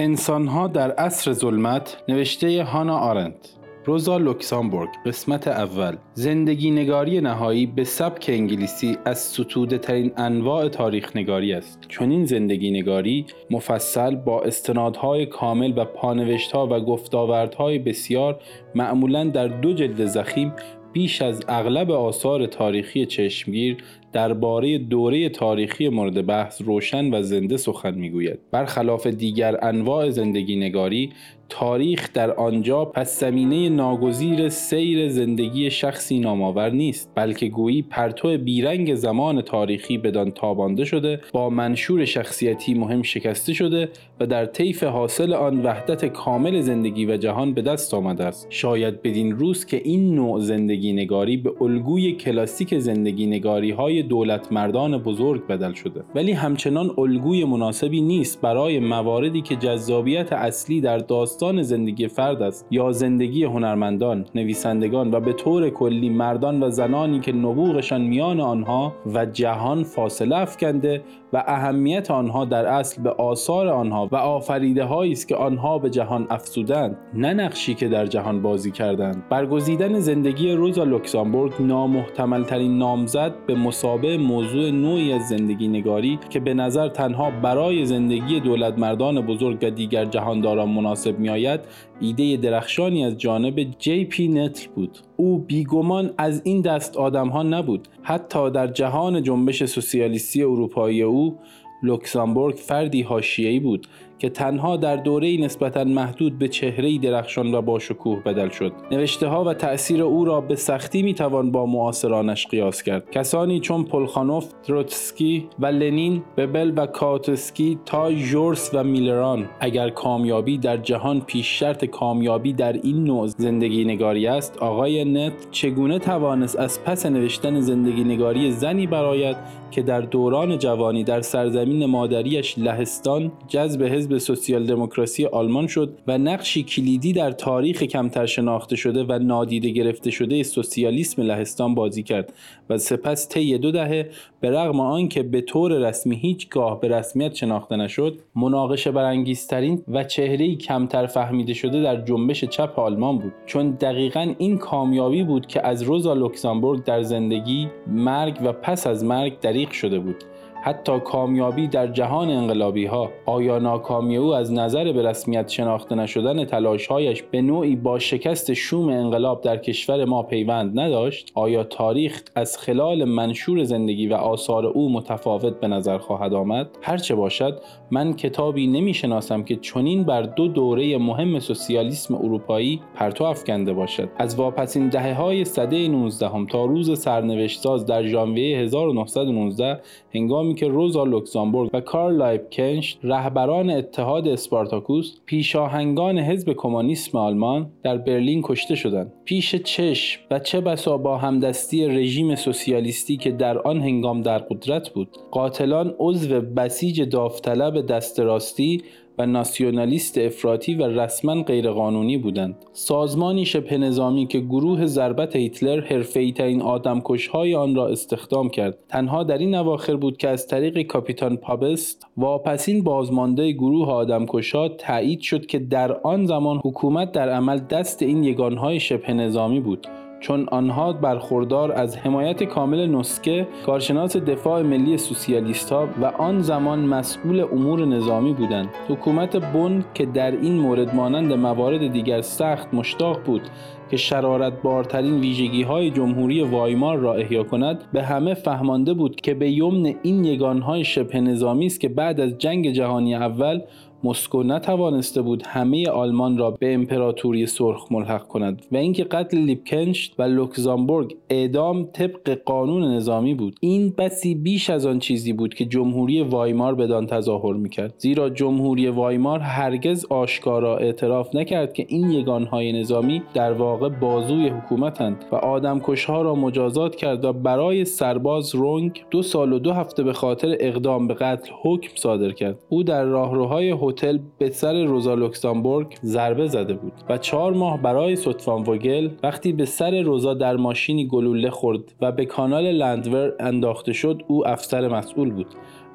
انسانها در عصر ظلمت نوشته هانا آرنت روزا لوکسامبورگ قسمت اول زندگی نگاری نهایی به سبک انگلیسی از ستوده ترین انواع تاریخ نگاری است. چون این زندگی نگاری مفصل با استنادهای کامل و پانوشتها و گفتاوردهای بسیار معمولا در دو جلد زخیم بیش از اغلب آثار تاریخی چشمگیر درباره دوره تاریخی مورد بحث روشن و زنده سخن می‌گوید. برخلاف دیگر انواع زندگی نگاری تاریخ در آنجا پس زمینه ناگزیر سیر زندگی شخصی نامآور نیست بلکه گویی پرتو بیرنگ زمان تاریخی بدان تابانده شده با منشور شخصیتی مهم شکسته شده و در طیف حاصل آن وحدت کامل زندگی و جهان به دست آمده است. شاید بدین روز که این نوع زندگی نگاری به الگوی کلاسیک زندگی نگاری های دولت مردان بزرگ بدل شده. ولی همچنان الگوی مناسبی نیست برای مواردی که جذابیت اصلی در داستان زندگی فرد است یا زندگی هنرمندان، نویسندگان و به طور کلی مردان و زنانی که نبوغشان میان آنها و جهان فاصله افکنده و اهمیت آنها در اصل به آثار آنها و آفریده هایی است که آنها به جهان افزودند نه نقشی که در جهان بازی کردند. برگزیدن زندگی روزا لوکسامبورگ نامحتمل ترین نامزد به مسابه موضوع نوعی از زندگی نگاری که به نظر تنها برای زندگی دولت مردان بزرگ و دیگر جهانداران مناسب میآید ایده درخشانی از جانب جی پی نتل بود. او بیگمان از این دست آدم ها نبود. حتی در جهان جنبش سوسیالیستی اروپایی او لوکسامبورگ فردی حاشیه‌ای بود. که تنها در دوره نسبتا محدود به چهره درخشان و با شکوه بدل شد. نوشته ها و تأثیر او را به سختی می توان با معاصرانش قیاس کرد. کسانی چون پلخانوف تروتسکی و لنین ببل و کاتسکی تا ژورس و میلران اگر کامیابی در جهان پیش شرط کامیابی در این نوع زندگی نگاری است آقای نت چگونه توانست از پس نوشتن زندگی نگاری زنی برآید که در دوران جوانی در سرزمین مادریش لهستان جذب حزب سوسیال دموکراسی آلمان شد و نقشی کلیدی در تاریخ کمتر شناخته شده و نادیده گرفته شده سوسیالیسم لهستان بازی کرد و سپس طی دو دهه به رغم آنکه به طور رسمی هیچگاه به رسمیت شناخته نشد مناقشه برانگیزترین و چهره کمتر فهمیده شده در جنبش چپ آلمان بود. چون دقیقا این کامیابی بود که از روزا لوکسامبورگ در زندگی مرگ و پس از مرگ دریق شده بود. حتی کامیابی در جهان انقلابی ها آیا ناکامی او از نظر به رسمیت شناخته نشدن تلاشهایش به نوعی با شکست شوم انقلاب در کشور ما پیوند نداشت؟ آیا تاریخ از خلال منشور زندگی و آثار او متفاوت به نظر خواهد آمد؟ هرچه باشد من کتابی نمی شناسم که چنین بر دو دوره مهم سوسیالیسم اروپایی پرتو افکنده باشد. از واپسین دهه های سده 19 هم تا روز سرنوشت ساز در ژانویه 1919 هنگامی که روزا لوکزامبورگ و کارل لایبکنش رهبران اتحاد اسپارتاکوس پیشاهنگان حزب کمونیسم آلمان در برلین کشته شدند. پیش چشم و چه بسا با همدستی رژیم سوسیالیستی که در آن هنگام در قدرت بود قاتلان عضو بسیج داوطلب دست راستی و ناسیونالیست افراطی و رسما غیرقانونی بودند. سازمانی شبه نظامی که گروه ضربت هیتلر حرفه‌ای ترین آدمکشهای آن را استخدام کرد. تنها در این اواخر بود که از طریق کاپیتان پابست واپسین بازمانده گروه آدمکشها تایید شد که در آن زمان حکومت در عمل دست این یگانهای شبه نظامی بود. چون آنها برخوردار از حمایت کامل نسکه کارشناس دفاع ملی سوسیالیست ها و آن زمان مسئول امور نظامی بودند. حکومت بن که در این مورد مانند موارد دیگر سخت مشتاق بود که شرارت بارترین ویژگی های جمهوری وایمار را احیا کند به همه فهمانده بود که به یمن این یگانهای شبه نظامی است که بعد از جنگ جهانی اول مسکو نتوانسته بود همه آلمان را به امپراتوری سرخ ملحق کند و اینکه قتل لیپکنشت و لوکزامبورگ اعدام طبق قانون نظامی بود. این بسی بیش از آن چیزی بود که جمهوری وایمار بدان تظاهر می‌کرد. زیرا جمهوری وایمار هرگز آشکارا اعتراف نکرد که این یگانهای نظامی در واقع بازوی حکومتند و آدمکشها را مجازات کرد و برای سرباز رونگ دو سال و دو هفته به خاطر اقدام به قتل حکم صادر کرد. او در راهروهای هتل به سر روزا لوکسامبورگ ضربه زده بود و چهار ماه برای سوتفان وگل وقتی به سر روزا در ماشینی گلوله خورد و به کانال لندور انداخته شد او افسر مسئول بود.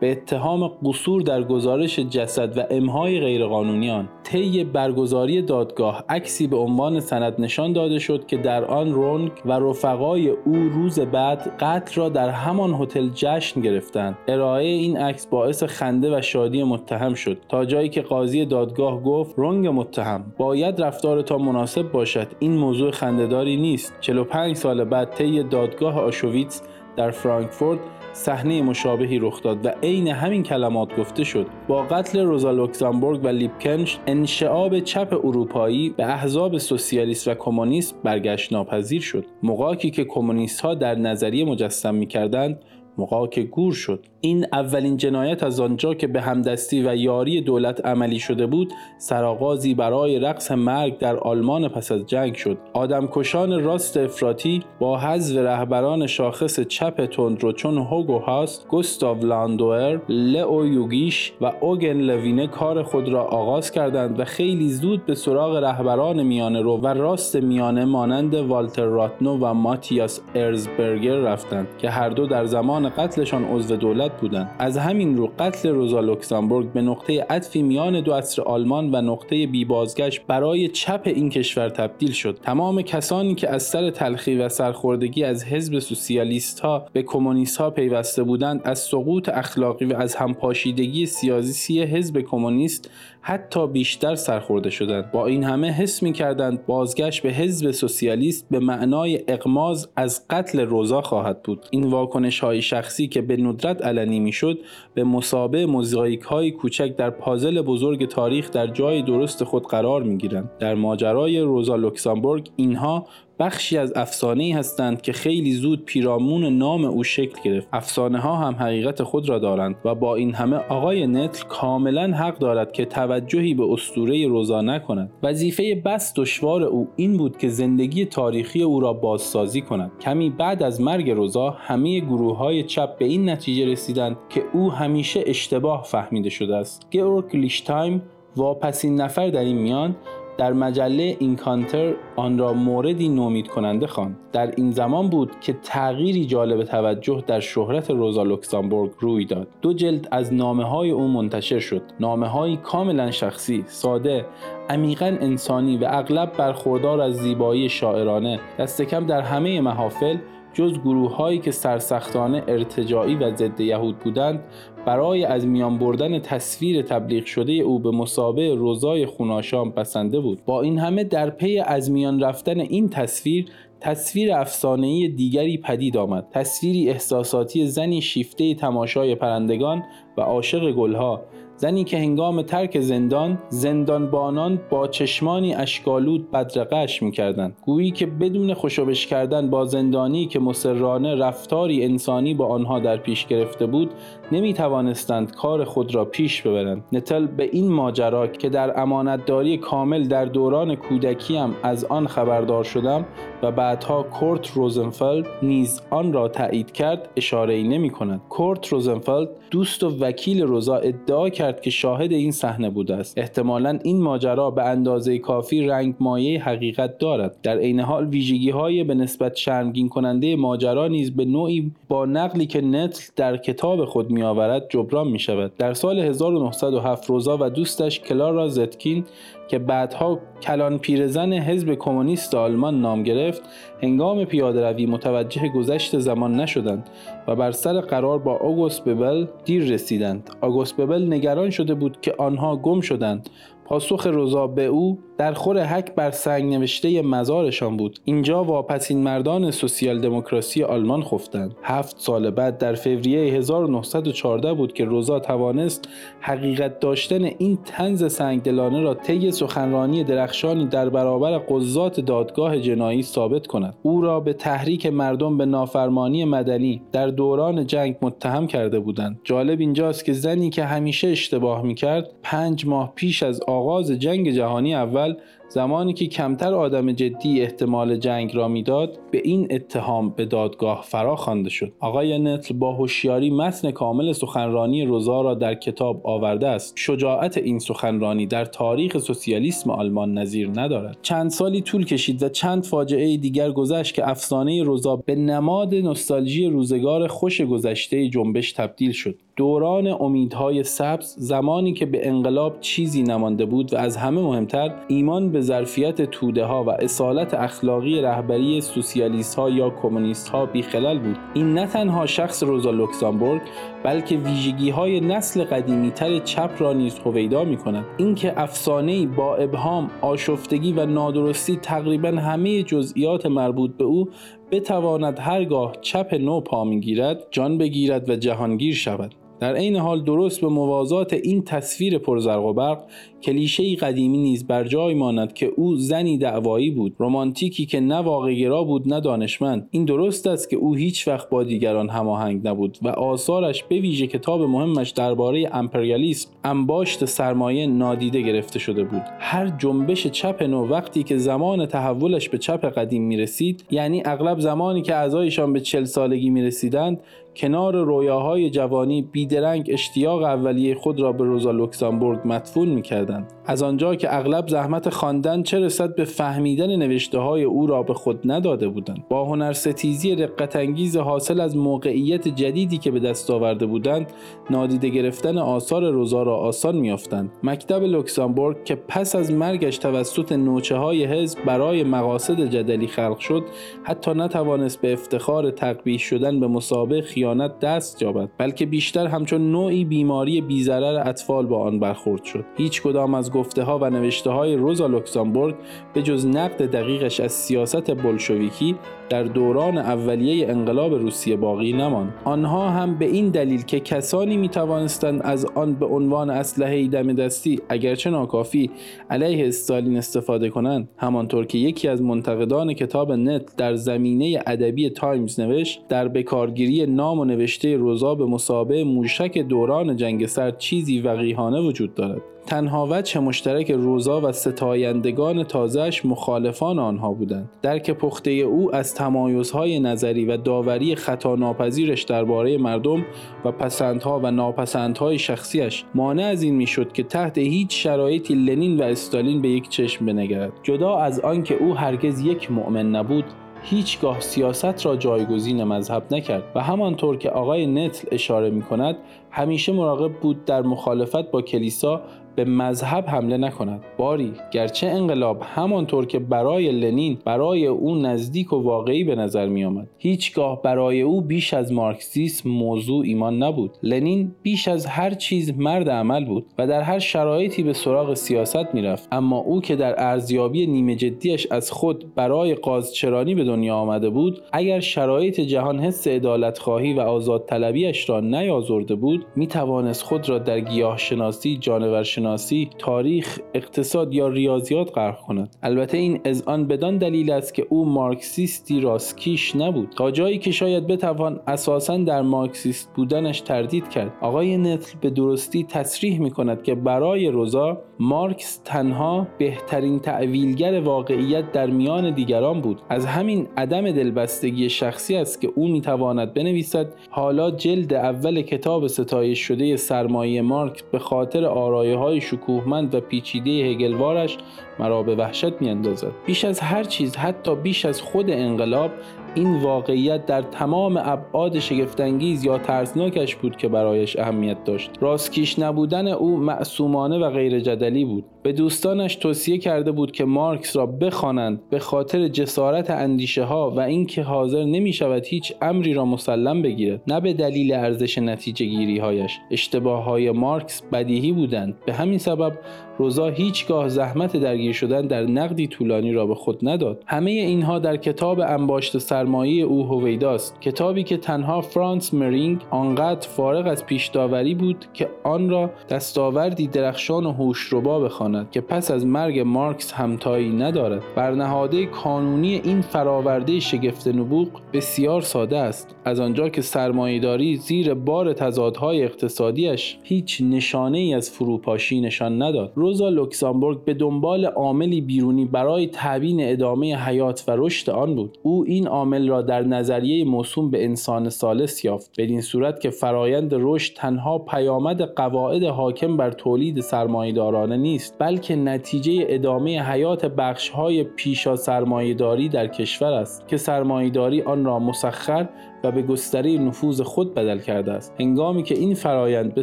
به اتهام قصور در گزارش جسد و امهای غیرقانونیان طی برگزاری دادگاه عکسی به عنوان سند نشان داده شد که در آن رونگ و رفقای او روز بعد قتل را در همان هتل جشن گرفتند. ارائه این عکس باعث خنده و شادی متهم شد تا جایی که قاضی دادگاه گفت رونگ متهم. باید رفتار تا مناسب باشد. این موضوع خندهداری نیست. 45 سال بعد طی دادگاه آشویتس در فرانکفورت صحنه مشابهی رخ داد و عین همین کلمات گفته شد. با قتل روزا لوکزامبورگ و لیپکنش انشعاب چپ اروپایی به احزاب سوسیالیست و کمونیست برگشت ناپذیر شد. مقاکی که کمونیست ها در نظریه مجسم می کردند مقاک گور شد. این اولین جنایت از آنجا که به همدستی و یاری دولت عملی شده بود سرآغازی برای رقص مرگ در آلمان پس از جنگ شد. آدمکشان راست افراطی با حذف رهبران شاخص چپ تندرو چون هوگو هاست گوستاو لاندوئر لئو یوگیش و اوگن لوینه کار خود را آغاز کردند و خیلی زود به سراغ رهبران میانه رو و راست میانه مانند والتر راتنو و ماتیاس ارزبرگر رفتند که هر دو در زمان قتلشان عضو دولت بودند از همین رو قتل روزا لوکسامبورگ به نقطه عطفی میان دو عصر آلمان و نقطه بی بازگشت برای چپ این کشور تبدیل شد. تمام کسانی که از سر تلخی و سرخوردگی از حزب سوسیالیست ها به کمونیست ها پیوسته بودند از سقوط اخلاقی و از همپاشیدگی سیاسی حزب کمونیست حتی بیشتر سرخورده شدند. با این همه حس می کردند بازگشت به حزب سوسیالیست به معنای اقماز از قتل روزا خواهد بود. این واکنش های شخصی که به ندرت علنی می شد به مسابه موزاییک های کوچک در پازل بزرگ تاریخ در جای درست خود قرار می گیرند در ماجرای روزا لوکسامبورگ اینها بخشی از افسانه ای هستند که خیلی زود پیرامون نام او شکل گرفت. افسانه ها هم حقیقت خود را دارند و با این همه آقای نتل کاملا حق دارد که توجهی به اسطوره روزا نکند. وظیفه بس دشوار او این بود که زندگی تاریخی او را بازسازی کند. کمی بعد از مرگ روزا همه گروه های چپ به این نتیجه رسیدند که او همیشه اشتباه فهمیده شده است. گئورگ لیشتایم واپسین نفر در این میان در مجله اینکانتر آن را موردی نومید کننده خواند. در این زمان بود که تغییری جالب توجه در شهرت روزا لوکسامبورگ روی داد. دو جلد از نامه های او منتشر شد. نامه های کاملا شخصی ساده عمیقا انسانی و اغلب برخوردار از زیبایی شاعرانه. دست کم در همه محافل جز گروه هایی که سرسختانه ارتجاعی و ضد یهود بودند برای از میان بردن تصویر تبلیغ شده او به مسابه روزای خوناشام بسنده بود. با این همه در پی از میان رفتن این تصویر تصویر افسانه‌ای دیگری پدید آمد. تصویری احساساتی زنی شیفته تماشای پرندگان و عاشق گلها زنی که هنگام ترک زندان زندانبانان با چشمانی اشکالود بدرقش می‌کردند. گویی که بدون خوشبش کردن با زندانی که مسررانه رفتاری انسانی با آنها در پیش گرفته بود نمی توانستند کار خود را پیش ببرند. نتل به این ماجرا که در امانتداری کامل در دوران کودکیم از آن خبردار شدم و بعدها کورت روزنفلد نیز آن را تایید کرد اشاره ای نمی کند کورت روزنفلد دوست و وکیل روزا ادعا کرد که شاهد این صحنه بوده است. احتمالا این ماجرا به اندازه کافی رنگ مایه حقیقت دارد. در عین حال ویژگی های به نسبت شرمگین کننده ماجرا نیز به نوعی با نقلی که نتل در کتاب خود میآورد جبران می شود در سال 1907 روزا و دوستش کلارا زتکین که بعدها کلان پیرزن حزب کمونیست آلمان نام گرفت هنگام پیاده روی متوجه گذشت زمان نشدند و بر سر قرار با آگوست ببل دیر رسیدند. آگوست ببل نگران شده بود که آنها گم شدند. پاسخ روزا به او در خور حک بر سنگ نوشته مزارشان بود. اینجا واپسین مردان سوسیال دموکراسی آلمان خفتند. هفت سال بعد در فوریه 1914 بود که روزا توانست حقیقت داشتن این تنز سنگدلانه را طی سخنرانی درخشانی در برابر قضات دادگاه جنایی ثابت کند. او را به تحریک مردم به نافرمانی مدنی در دوران جنگ متهم کرده بودند. جالب اینجاست که زنی که همیشه اشتباه می‌کرد پنج ماه پیش از آغاز جنگ جهانی اول زمانی که کمتر آدم جدی احتمال جنگ را می‌داد به این اتهام به دادگاه فرا خوانده شد. آقای نتل با هوشیاری متن کامل سخنرانی روزا را در کتاب آورده است. شجاعت این سخنرانی در تاریخ سوسیالیسم آلمان نظیر ندارد. چند سالی طول کشید و چند فاجعه دیگر گذشت که افسانه روزا به نماد نوستالژی روزگار خوش گذشته جنبش تبدیل شد. دوران امیدهای سبز زمانی که به انقلاب چیزی نمانده بود و از همه مهمتر ایمان به ظرفیت توده ها و اصالت اخلاقی رهبری سوسیالیست ها یا کمونیست ها بیخلال بود. این نه تنها شخص روزا لوکسامبورگ بلکه ویژگی های نسل قدیمی تر چپ را نیز هویدا می کند اینکه افسانه با ابهام آشفتگی و نادرستی تقریبا همه جزئیات مربوط به او بتواند هرگاه چپ نو پا می‌گیرد جان بگیرد و جهانگیر شود. در عین حال درست به موازات این تصویر پرزرق و برق کلیشه قدیمی نیز بر جای ماند که او زنی دعوایی بود رمانتیکی که نه واقعگرا بود نه دانشمند. این درست است که او هیچ وقت با دیگران هماهنگ نبود و آثارش به ویژه کتاب مهمش درباره امپریالیسم انباشت سرمایه نادیده گرفته شده بود. هر جنبش چپ نو وقتی که زمان تحولش به چپ قدیم می رسید یعنی اغلب زمانی که اعضایشان به چل سالگی می رسیدند کنار رویاهای جوانی بیدرنگ اشتیاق اولیه خود را به روزا لوکسامبورگ مدفون می‌کردند. از آنجا که اغلب زحمت خواندن چه رسد به فهمیدن نوشته های او را به خود نداده بودند. با هنر ستیزی رقت انگیز حاصل از موقعیت جدیدی که به دست آورده بودند نادیده گرفتن آثار روزا را آسان میافتند مکتب لوکسامبورگ که پس از مرگش توسط نوچه های حزب برای مقاصد جدلی خلق شد حتی نتوانست به افتخار تقبیح شدن به مسابقه خیانت دست یابد بلکه بیشتر همچون نوعی بیماری بیزرر اطفال با آن برخورد شد. هیچ کدام از گفته ها و نوشته های روزا لوکسامبورگ به جز نقد دقیقش از سیاست بلشویکی در دوران اولیه انقلاب روسیه باقی نماند. آنها هم به این دلیل که کسانی می توانستند از آن به عنوان اسلحه دم دستی اگرچه ناکافی علیه استالین استفاده کنند. همانطور که یکی از منتقدان کتاب نت در ضمیمه ادبی تایمز نوشت در بکارگیری نام و نوشته روزا به مثابه موشک دوران جنگ سرد چیزی وقیحانه وجود دارد. تنها وجه مشترک روزا و ستایندگان تازهش مخالفان آنها بودند. درک پخته او از تمایزهای نظری و داوری خطا ناپذیرش درباره مردم و پسندها و ناپسندهای شخصیش مانع از این می‌شد که تحت هیچ شرایطی لنین و استالین به یک چشم بنگرد. جدا از آنکه او هرگز یک مؤمن نبود هیچگاه سیاست را جایگزین مذهب نکرد و همانطور که آقای نتل اشاره می کند همیشه مراقب بود در مخالفت با کلیسا به مذهب حمله نکند. باری گرچه انقلاب همانطور که برای لنین برای او نزدیک و واقعی به نظر می آمد هیچگاه برای او بیش از مارکسیسم موضوع ایمان نبود. لنین بیش از هر چیز مرد عمل بود و در هر شرایطی به سراغ سیاست می‌رفت. اما او که در ارزیابی نیمه جدیش از خود برای قازچرانی به دنیا آمده بود اگر شرایط جهان حس عدالت خواهی و آزاد طلبیش را نیازرده بود می توانست خود را در گیاه شناسی جانور شناسی تاریخ اقتصاد یا ریاضیات غرق کند. البته این از آن بدان دلیل است که او مارکسیستی راستکیش نبود. تا جایی که شاید بتوان اساسا در مارکسیست بودنش تردید کرد. آقای نتل به درستی تصریح می کند که برای روزا مارکس تنها بهترین تعویلگر واقعیت در میان دیگران بود. از همین عدم دلبستگی شخصی است که او می‌تواند بنویسد حالا جلد اول کتاب ستایش شده سرمایه مارکس به خاطر آرایه های شکوهمند و پیچیده هگلوارش مرا به وحشت میاندازد. بیش از هر چیز حتی بیش از خود انقلاب این واقعیت در تمام ابعاد شگفتانگیز یا ترسناکش بود که برایش اهمیت داشت. راستکیش نبودن او معصومانه و غیر جدلی بود. به دوستانش توصیه کرده بود که مارکس را بخوانند به خاطر جسارت اندیشه ها و اینکه حاضر نمی شود هیچ امری را مسلم بگیرد نه به دلیل ارزش نتیجه گیری هایش اشتباه های مارکس بدیهی بودند. به همین سبب روزا هیچگاه زحمت درگیر شدن در نقدی طولانی را به خود نداد. همه اینها در کتاب انباشت سرمایه او هویداست. کتابی که تنها فرانس مرینگ آنقدر فارغ از پیش بود که آن را دستاوردی درخشان و هوشربا بخواند. که پس از مرگ مارکس همتایی ندارد. برنهاده کانونی این فراورده شگفت نبوغ بسیار ساده است. از آنجا که سرمایهداری زیر بار تضادهای اقتصادیش هیچ نشانه ای از فروپاشی نشان نداد. روزا لوکسامبورگ به دنبال عاملی بیرونی برای تبیین ادامه حیات و رشد آن بود. او این عامل را در نظریه موسوم به انسان سالس یافت بدین صورت که فرایند رشد تنها پیامد قواعد حاکم بر تولید سرمایهدارانه نیست. بلکه نتیجه ادامه حیات بخشهای پیشا سرمایهداری در کشور است که سرمایهداری آن را مسخر و به گستره نفوذ خود بدل کرده است. هنگامی که این فرایند به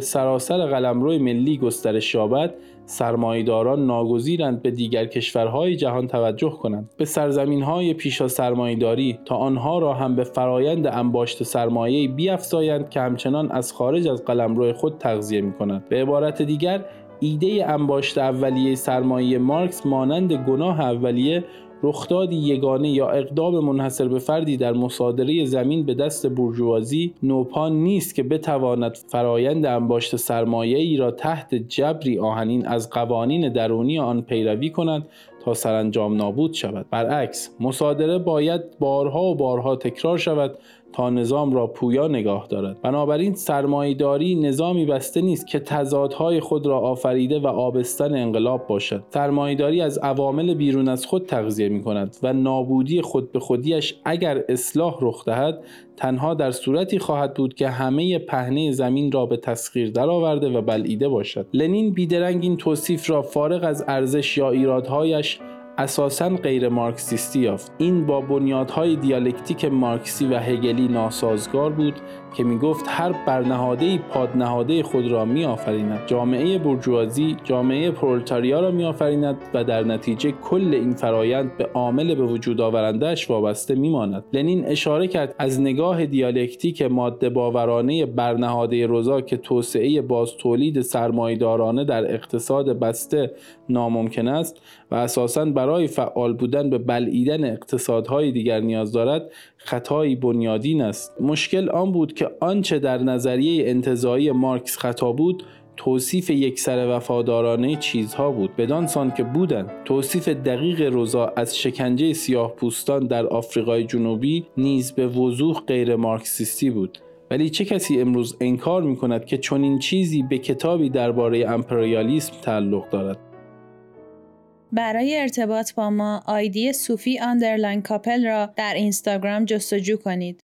سراسر قلمرو ملی گسترش یابد سرمایهداران ناگزیرند به دیگر کشورهای جهان توجه کنند. به سرزمین های پیشا سرمایهداری تا آنها را هم به فرایند انباشت سرمایه بیافزایند که همچنان از خارج از قلمرو خود تغذیه می کنند به عبارت دیگر ایده انباشت اولیه سرمایه مارکس مانند گناه اولیه رخدادی یگانه یا اقدام منحصر به فردی در مصادره زمین به دست برجوازی نوپان نیست که بتواند فرایند انباشت سرمایه ای را تحت جبری آهنین از قوانین درونی آن پیروی کند سرانجام نابود شود. برعکس مصادره باید بارها و بارها تکرار شود تا نظام را پویا نگاه دارد. بنابراین سرمایهداری نظامی بسته نیست که تضادهای خود را آفریده و آبستن انقلاب باشد. سرمایهداری از عوامل بیرون از خود تغذیه می کند و نابودی خود به خودیش اگر اصلاح رخ دهد تنها در صورتی خواهد بود که همه پهنه زمین را به تسخیر درآورده و بلعیده باشد. لنین بیدرنگ این توصیف را فارغ از ارزش یا ایرادهایش اساسا غیر مارکسیستی یافت. این با بنیادهای دیالکتیک مارکسی و هگلی ناسازگار بود که می گفت هر برنهاده پادنهاده خود را می آفریند جامعه بورژوازی جامعه پرولتاریا را می آفریند و در نتیجه کل این فرایند به عامل به وجود آورندهش وابسته می ماند لنین اشاره کرد از نگاه دیالکتیک ماده باورانه برنهاده روزا که توسعه باز تولید سرمایه‌دارانه در اقتصاد بسته ناممکن است و اساساً برای فعال بودن به بلعیدن اقتصادهای دیگر نیاز دارد خطایی بنیادین است. مشکل آن بود که آنچه در نظریه انتظایی مارکس خطا بود توصیف یک سر وفادارانه چیزها بود. بدان سان که بودند توصیف دقیق روزا از شکنجه سیاه پوستان در آفریقای جنوبی نیز به وضوح غیر مارکسیستی بود. ولی چه کسی امروز انکار می کند که چنین چیزی به کتابی درباره امپریالیسم تعلق دارد؟ برای ارتباط با ما ID صوفی underline کاپل را در اینستاگرام جستجو کنید.